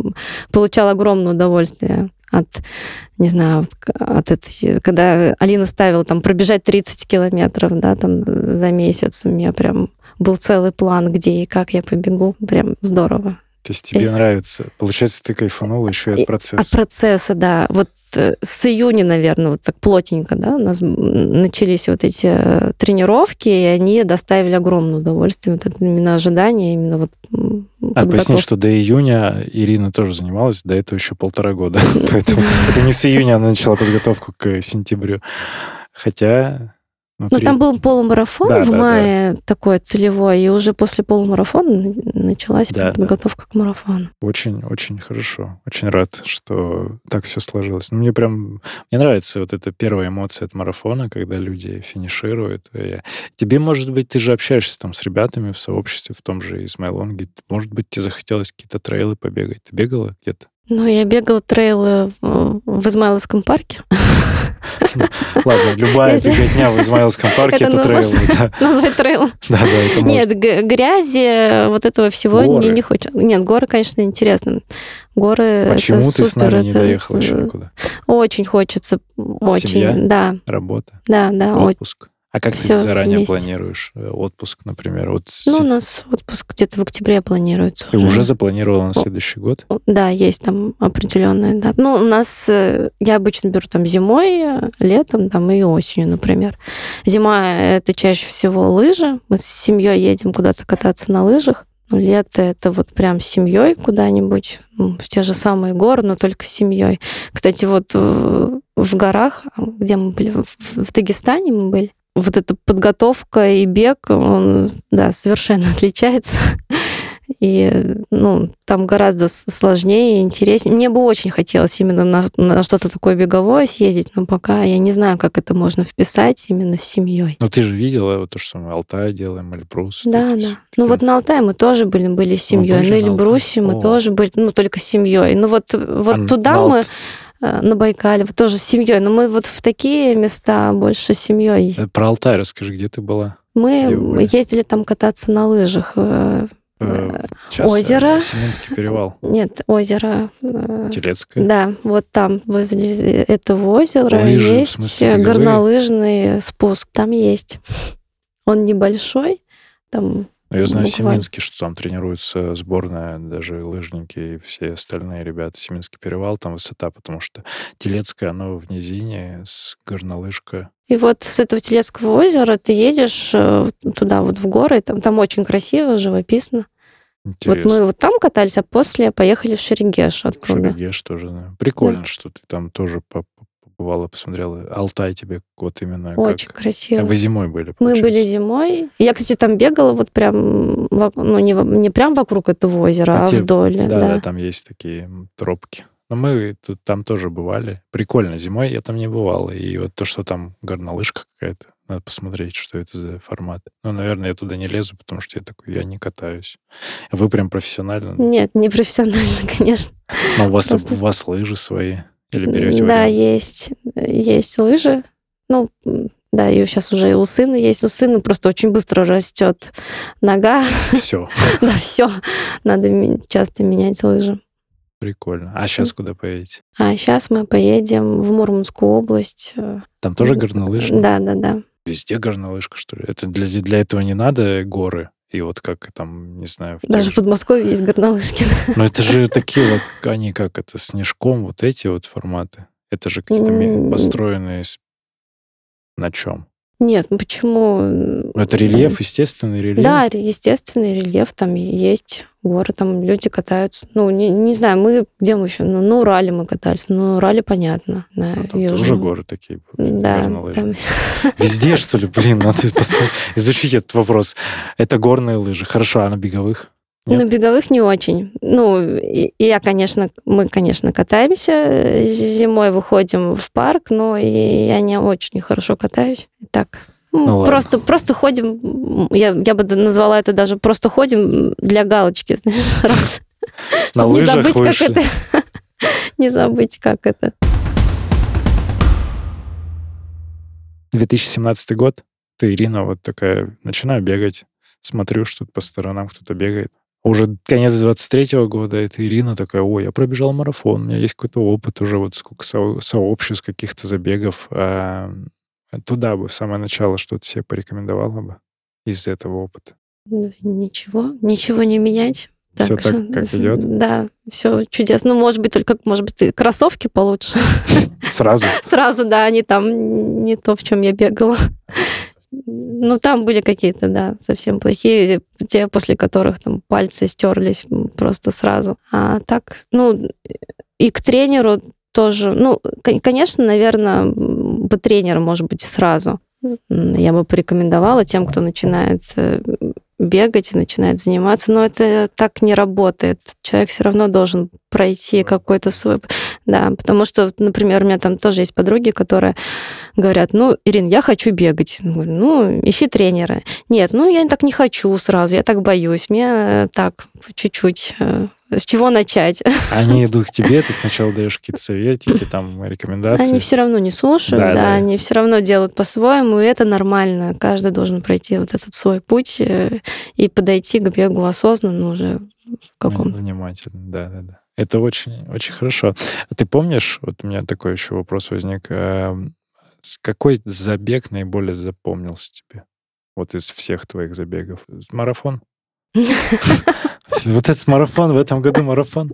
получала огромное удовольствие от, не знаю, от этой, когда Алина ставила там пробежать 30 километров, да, там за месяц, у меня прям был целый план, где и как я побегу. Прям здорово. То есть тебе Э. нравится. Получается, ты кайфанула еще и И от процесса. От процесса, да. Вот э, с июня, наверное, вот так плотненько, да, у нас начались вот эти э, тренировки, и они доставили огромное удовольствие. Вот это именно ожидание, именно вот А поясни, что до июня Ирина тоже занималась, до этого еще полтора года. Поэтому это не с июня она начала подготовку к сентябрю. Хотя... Ну, там был полумарафон Да, в да, мае такой целевой, и уже после полумарафона началась Да, да. подготовка к марафону. Очень-очень хорошо. Очень рад, что так все сложилось. Ну, мне прям... Мне нравится вот эта первая эмоция от марафона, когда люди финишируют. И тебе, может быть, ты же общаешься там с ребятами в сообществе, в том же Измайлонге. Может быть, тебе захотелось какие-то трейлы побегать. Ты бегала где-то? Ну, я бегала трейлы в, Измайловском парке. Ладно, любая Если- беготня в Измайловском парке — Это это трейлы. да. Назвать трейлом. Да, да, это Нет, г- грязи, вот этого всего Горы. не хочется. Нет, горы, конечно, интересно. Горы Почему это ты с нами не это с- еще никуда? Очень хочется, очень, Семья? да, Работа, да, да. отпуск. А как ты Всё заранее вместе. планируешь э, отпуск, например? Вот Ну, у нас отпуск где-то в октябре планируется. ты уже запланировала на следующий год? Да, есть там определенная дата. Ну, у нас, э, я обычно беру там зимой, э, летом там и осенью, например. Зима — это чаще всего лыжи. Мы с семьей едем куда-то кататься на лыжах. Ну, лето — это вот прям с семьей куда-нибудь, ну, в те же самые горы, но только с семьей. Кстати, вот в горах, где мы были, в, в Дагестане мы были, вот эта подготовка и бег, он, да, совершенно отличается. И, ну, там гораздо сложнее и интереснее. Мне бы очень хотелось именно на, на что-то такое беговое съездить, но пока я не знаю, как это можно вписать именно с семьей. Ну, ты же видела вот то, что мы Алтай делаем, Эльбрус. Да, да. ты- Ну вот на Алтае мы тоже были, были с семьей. были на? Эльбрусе мы О. тоже были, ну только с семьей. Ну вот, вот А туда мы на Байкале вот тоже с семьей. Но мы вот в такие места больше с семьей. Э, Про Алтай расскажи, где ты была? Мы ездили там кататься на лыжах. э, Э, сейчас, э, озеро. Семинский перевал. Нет, озеро. э, Телецкое. Да, вот там, возле этого озера, Лыжи, есть смысле, горнолыжный спуск. Там есть. Он небольшой, там Ну, я знаю буквально. Семинский, что там тренируется сборная, даже лыжники и все остальные ребята. Семинский перевал, там высота, потому что Телецкое, оно в низине, с горнолыжка. И вот с этого Телецкого озера ты едешь э, туда вот в горы, там, там очень красиво, живописно. Интересно. Вот мы вот там катались, а после поехали в Шерегеш оттуда. Шерегеш тоже, да. Прикольно, что ты там тоже по- побывала, посмотрела. Алтай тебе вот именно Очень как... красиво. А Вы зимой были, Мы получается? были зимой. Я, кстати, там бегала вот прям, ну, не, не прям вокруг этого озера, А а, те- вдоль. Да, Да, да, там есть такие тропки. Но мы тут, там тоже бывали. Прикольно. Зимой я там не бывал. И вот то, что там горнолыжка какая-то, надо посмотреть, что это за формат. Ну, наверное, я туда не лезу, потому что я такой, я не катаюсь. А Вы прям профессионально? Нет, не профессионально, конечно. Но у вас, просто- у вас лыжи свои? Или берете Да, аренду? есть, есть лыжи. Ну, да, и сейчас уже и у сына есть. У сына просто очень быстро растет нога. Все. да, все. Надо часто менять лыжи. Прикольно. А сейчас куда поедете? А сейчас мы поедем в Мурманскую область. э, Там тоже горнолыжно? Да, да, да. Везде горнолыжка, что ли? Это для, для этого не надо горы? И вот как там, не знаю... в Даже же- в Подмосковье есть горнолыжки. Но это же такие вот, они как это, снежком, вот эти вот форматы. Это же какие-то построенные на чем? Нет, ну почему? Ну, это рельеф, естественный рельеф. Да, естественный рельеф, там есть горы, там люди катаются. Ну, не, не знаю, мы где мы еще? Ну, на Урале мы катались. Ну, на Урале понятно. На Ну, там южном. тоже горы такие. Да, горнолыжные. там Везде, что ли? Блин, надо изучить этот вопрос. Это горные лыжи. Хорошо, а на беговых? Нет? На беговых не очень. Ну, я, конечно, мы, конечно, катаемся. э, зимой выходим в парк, но и я не очень хорошо катаюсь. Так. Ну, Ну, ладно. просто, просто ходим, я, я бы назвала это даже просто ходим для галочки, знаешь, раз. На Чтоб не забыть, как это. Не забыть, как это. 2017 год. Ты, Ирина, вот такая, начинаю бегать. Смотрю, что по сторонам кто-то бегает. Уже конец 23 года, ты, Ирина, такая, ой, я пробежал марафон, у меня есть какой-то опыт уже, вот сколько со- сообществ, каких-то забегов. А, туда бы в самое начало что-то себе порекомендовала бы из этого опыта. Ну, Ничего, ничего не менять. Всё что, так, как идет? Да, все чудесно. Ну, может быть, только, может быть, кроссовки получше. Сразу. Сразу, да, они там не то, в чем я бегала. Ну, там были какие-то, да, совсем плохие, те, после которых там пальцы стерлись просто сразу. А так, ну, и к тренеру тоже, ну, кон- конечно, наверное, бы тренера, может быть, сразу. Я бы порекомендовала тем, кто начинает э, бегать и начинает заниматься, но это так не работает. Человек все равно должен пройти какой-то свой... Да, потому что, например, у меня там тоже есть подруги, которые говорят, ну, Ирин, я хочу бегать. Говорю, ну, ищи тренера. Нет, ну, я так не хочу сразу, я так боюсь. Мне э, так, чуть-чуть. э, С чего начать? Они идут к тебе, ты сначала даешь какие-то советики, там, рекомендации. Они все равно не слушают, Да, да, да. они все равно делают по-своему, и это нормально. Каждый должен пройти вот этот свой путь э, и подойти к бегу осознанно уже в каком Внимательно, да, да, да. Это очень, очень хорошо. А ты помнишь, вот у меня такой еще вопрос возник, эм, какой забег наиболее запомнился тебе? Вот из всех твоих забегов. Марафон? Вот этот марафон, в этом году марафон.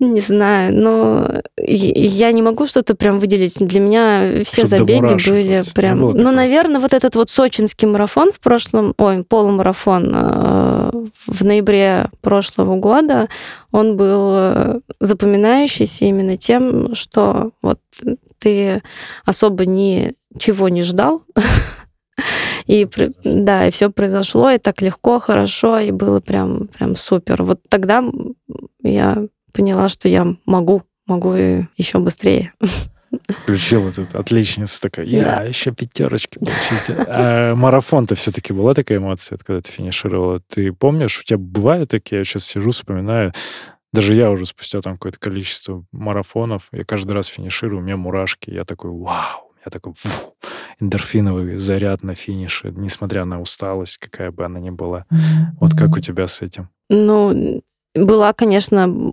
Не знаю, но я не могу что-то прям выделить. Для меня все Чтоб до забеги были. Не прям... Ну, наверное, вот этот вот сочинский марафон в прошлом... Ой, полумарафон э, в ноябре прошлого года, он был запоминающийся именно тем, что вот ты особо ничего не ждал, и да, и все произошло, и так легко, хорошо, и было прям, прям супер. Вот тогда я поняла, что я могу, могу и еще быстрее. Включил этот отличница такая, я Да. еще пятерочки получите. А марафон-то все-таки была такая эмоция, когда ты финишировала? Ты помнишь, у тебя бывают такие, я сейчас сижу, вспоминаю, даже я уже спустя там какое-то количество марафонов, я каждый раз финиширую, у меня мурашки, я такой, вау, у меня Я такой, фу, эндорфиновый заряд на финише, несмотря на усталость, какая бы она ни была. Вот как у тебя с этим? Ну, была, конечно,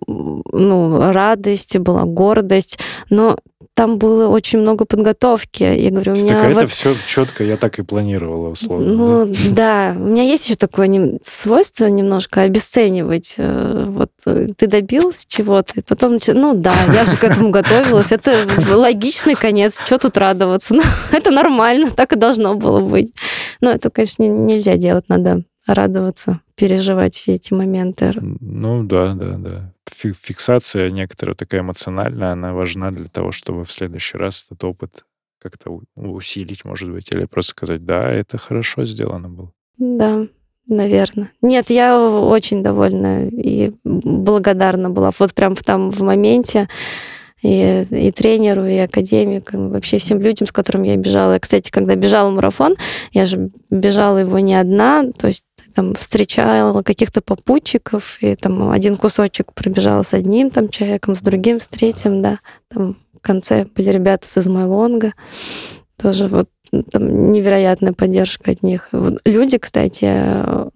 ну, радость, была гордость, но там было очень много подготовки. Я говорю, у меня... Так вот... это все четко, я так и планировала, условно. Ну, да? да. У меня есть еще такое свойство немножко обесценивать. Э, Вот э, ты добился чего-то, и потом, ну да, я же к этому готовилась. Это логичный конец, что тут радоваться? Ну, это нормально, так и должно было быть. Но это, конечно, не- нельзя делать, надо радоваться, переживать все эти моменты. Ну да, да, да. Фи- Фиксация некоторая такая эмоциональная, она важна для того, чтобы в следующий раз этот опыт как-то усилить, может быть, или просто сказать, да, это хорошо сделано было. Да, наверное. Нет, я очень довольна и благодарна была. Вот прям там в моменте и, и тренеру, и академикам, и вообще всем людям, с которыми я бежала. Я, кстати, когда бежала марафон, я же бежала его не одна, то есть там встречала каких-то попутчиков, и там один кусочек пробежала с одним там человеком, с другим, с третьим, да. Там в конце были ребята с Измайлонга, тоже вот там невероятная поддержка от них. Люди, кстати,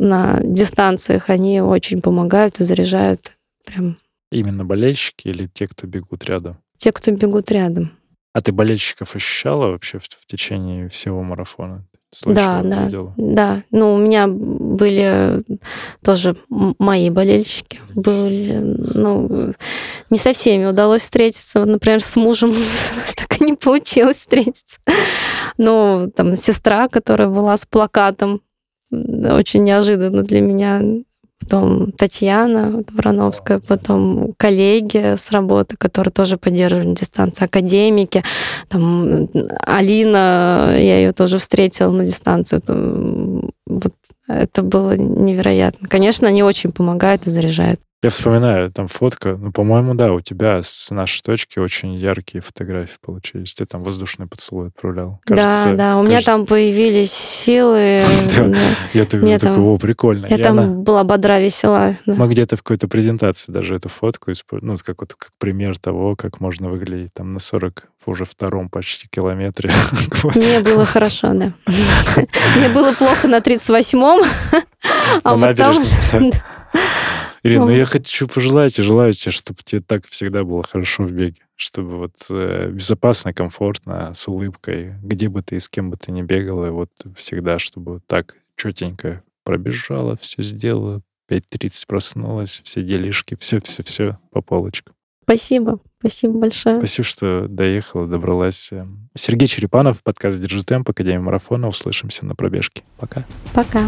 на дистанциях, они очень помогают и заряжают прям Именно болельщики или те, кто бегут рядом? те, кто бегут рядом. А ты болельщиков ощущала вообще в, в течение всего марафона? Да, Слышала, да, видела? да. Ну, у меня были тоже мои болельщики. Были, ну, не со всеми удалось встретиться. Например, с мужем так и не получилось встретиться. Ну, там, сестра, которая была с плакатом, очень неожиданно для меня. Потом Татьяна Врановская, потом коллеги с работы, которые тоже поддерживали дистанцию, академики. Там Алина, я ее тоже встретила на дистанцию. Вот это было невероятно. Конечно, они очень помогают и заряжают. Я вспоминаю, там фотка, ну, по-моему, да, у тебя с нашей точки очень яркие фотографии получились. Ты там воздушный поцелуй отправлял. Кажется, да, да, у меня кажется, там появились силы. Я такой, о, прикольно. Я там была бодра, весела. Мы где-то в какой-то презентации даже эту фотку, ну, как, вот, как пример того, как можно выглядеть там на 40, уже втором почти километре. Мне было хорошо, да. Мне было плохо на 38-м, а потом... Ирина, ну Ну. я хочу пожелать и желаю тебе, чтобы тебе так всегда было хорошо в беге, чтобы вот э, безопасно, комфортно, с улыбкой, где бы ты и с кем бы ты ни бегала, и вот всегда, чтобы так четенько пробежала, все сделала, 5.30 проснулась, все делишки, все-все-все по полочкам. Спасибо, спасибо большое. Спасибо, что доехала, добралась. Сергей Черепанов, подкаст «Держи темп», Академия марафона. Услышимся на пробежке. Пока. Пока.